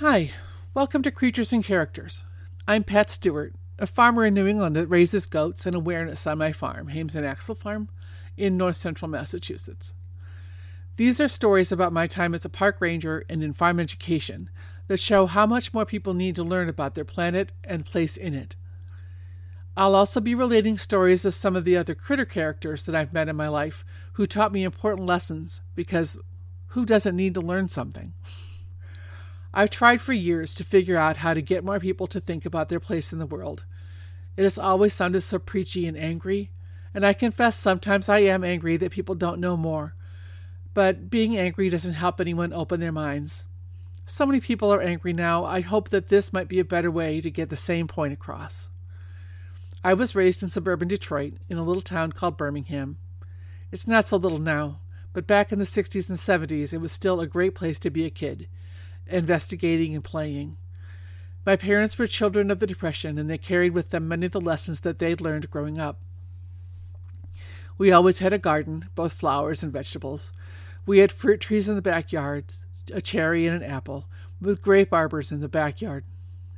Hi, welcome to Creatures and Characters. I'm Pat Stewart, a farmer in New England that raises goats and awareness on my farm, Hames and Axel Farm, in north central Massachusetts. These are stories about my time as a park ranger and in farm education that show how much more people need to learn about their planet and place in it. I'll also be relating stories of some of the other critter characters that I've met in my life who taught me important lessons because who doesn't need to learn something? I've tried for years to figure out how to get more people to think about their place in the world. It has always sounded so preachy and angry, and I confess sometimes I am angry that people don't know more. But being angry doesn't help anyone open their minds. So many people are angry now, I hope that this might be a better way to get the same point across. I was raised in suburban Detroit, in a little town called Birmingham. It's not so little now, but back in the 60s and 70s, it was still a great place to be a kid investigating and playing. My parents were children of the Depression, and they carried with them many of the lessons that they'd learned growing up. We always had a garden, both flowers and vegetables. We had fruit trees in the backyards, a cherry and an apple, with grape arbors in the backyard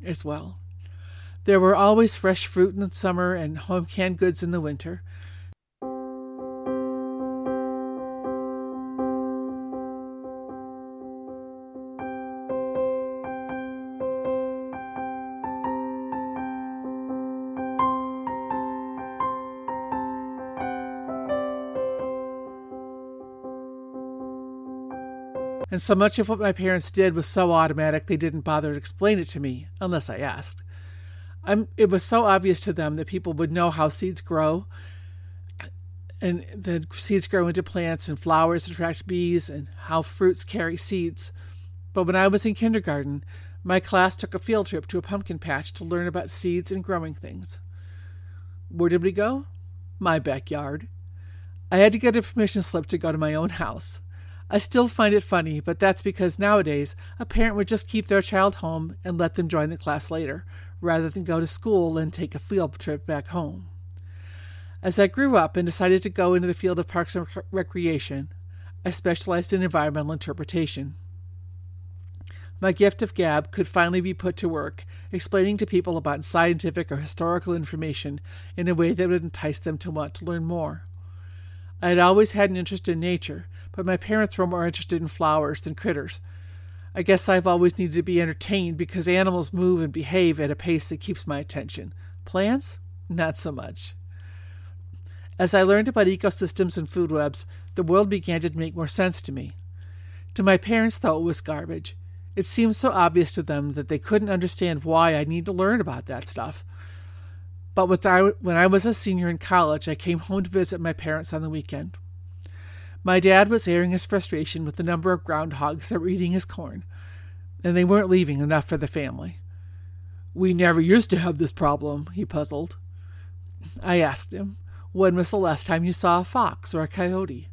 as well. There were always fresh fruit in the summer and home canned goods in the winter, and so much of what my parents did was so automatic they didn't bother to explain it to me unless I asked. I'm, it was so obvious to them that people would know how seeds grow, and the seeds grow into plants, and flowers attract bees, and how fruits carry seeds. But when I was in kindergarten, my class took a field trip to a pumpkin patch to learn about seeds and growing things. Where did we go? My backyard. I had to get a permission slip to go to my own house. I still find it funny, but that's because nowadays a parent would just keep their child home and let them join the class later, rather than go to school and take a field trip back home. As I grew up and decided to go into the field of parks and recreation, I specialized in environmental interpretation. My gift of gab could finally be put to work, explaining to people about scientific or historical information in a way that would entice them to want to learn more. I had always had an interest in nature, but my parents were more interested in flowers than critters. I guess I've always needed to be entertained because animals move and behave at a pace that keeps my attention. Plants? Not so much. As I learned about ecosystems and food webs, the world began to make more sense to me. To my parents, though, it was garbage. It seemed so obvious to them that they couldn't understand why I need to learn about that stuff. But when I was a senior in college, I came home to visit my parents on the weekend. My dad was airing his frustration with the number of groundhogs that were eating his corn, and they weren't leaving enough for the family. We never used to have this problem, he puzzled. I asked him, When was the last time you saw a fox or a coyote?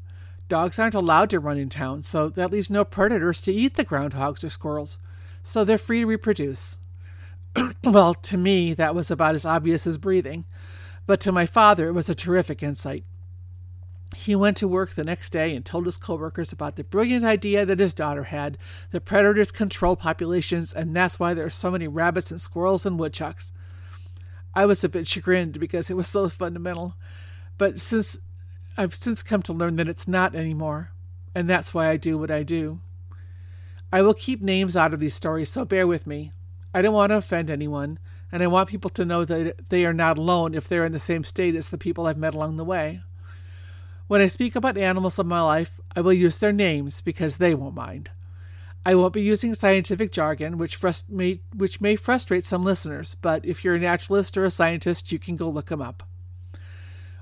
Dogs aren't allowed to run in town, so that leaves no predators to eat the groundhogs or squirrels, so they're free to reproduce. well, to me, that was about as obvious as breathing, but to my father, it was a terrific insight. He went to work the next day and told his coworkers about the brilliant idea that his daughter had The predators control populations, and that's why there are so many rabbits and squirrels and woodchucks. I was a bit chagrined because it was so fundamental, but since I've since come to learn that it's not anymore, and that's why I do what I do. I will keep names out of these stories, so bear with me. I don't want to offend anyone, and I want people to know that they are not alone if they're in the same state as the people I've met along the way. When I speak about animals of my life, I will use their names because they won't mind. I won't be using scientific jargon, which, frust- may, which may frustrate some listeners, but if you're a naturalist or a scientist, you can go look them up.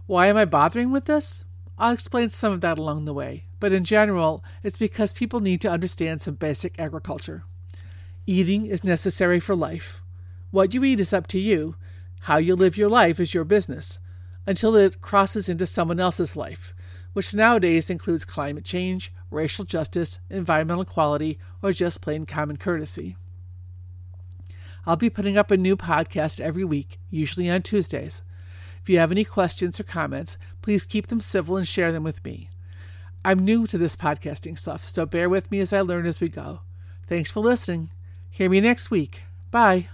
Why am I bothering with this? I'll explain some of that along the way, but in general, it's because people need to understand some basic agriculture. Eating is necessary for life. What you eat is up to you. How you live your life is your business, until it crosses into someone else's life which nowadays includes climate change, racial justice, environmental equality, or just plain common courtesy. I'll be putting up a new podcast every week, usually on Tuesdays. If you have any questions or comments, please keep them civil and share them with me. I'm new to this podcasting stuff, so bear with me as I learn as we go. Thanks for listening. Hear me next week. Bye.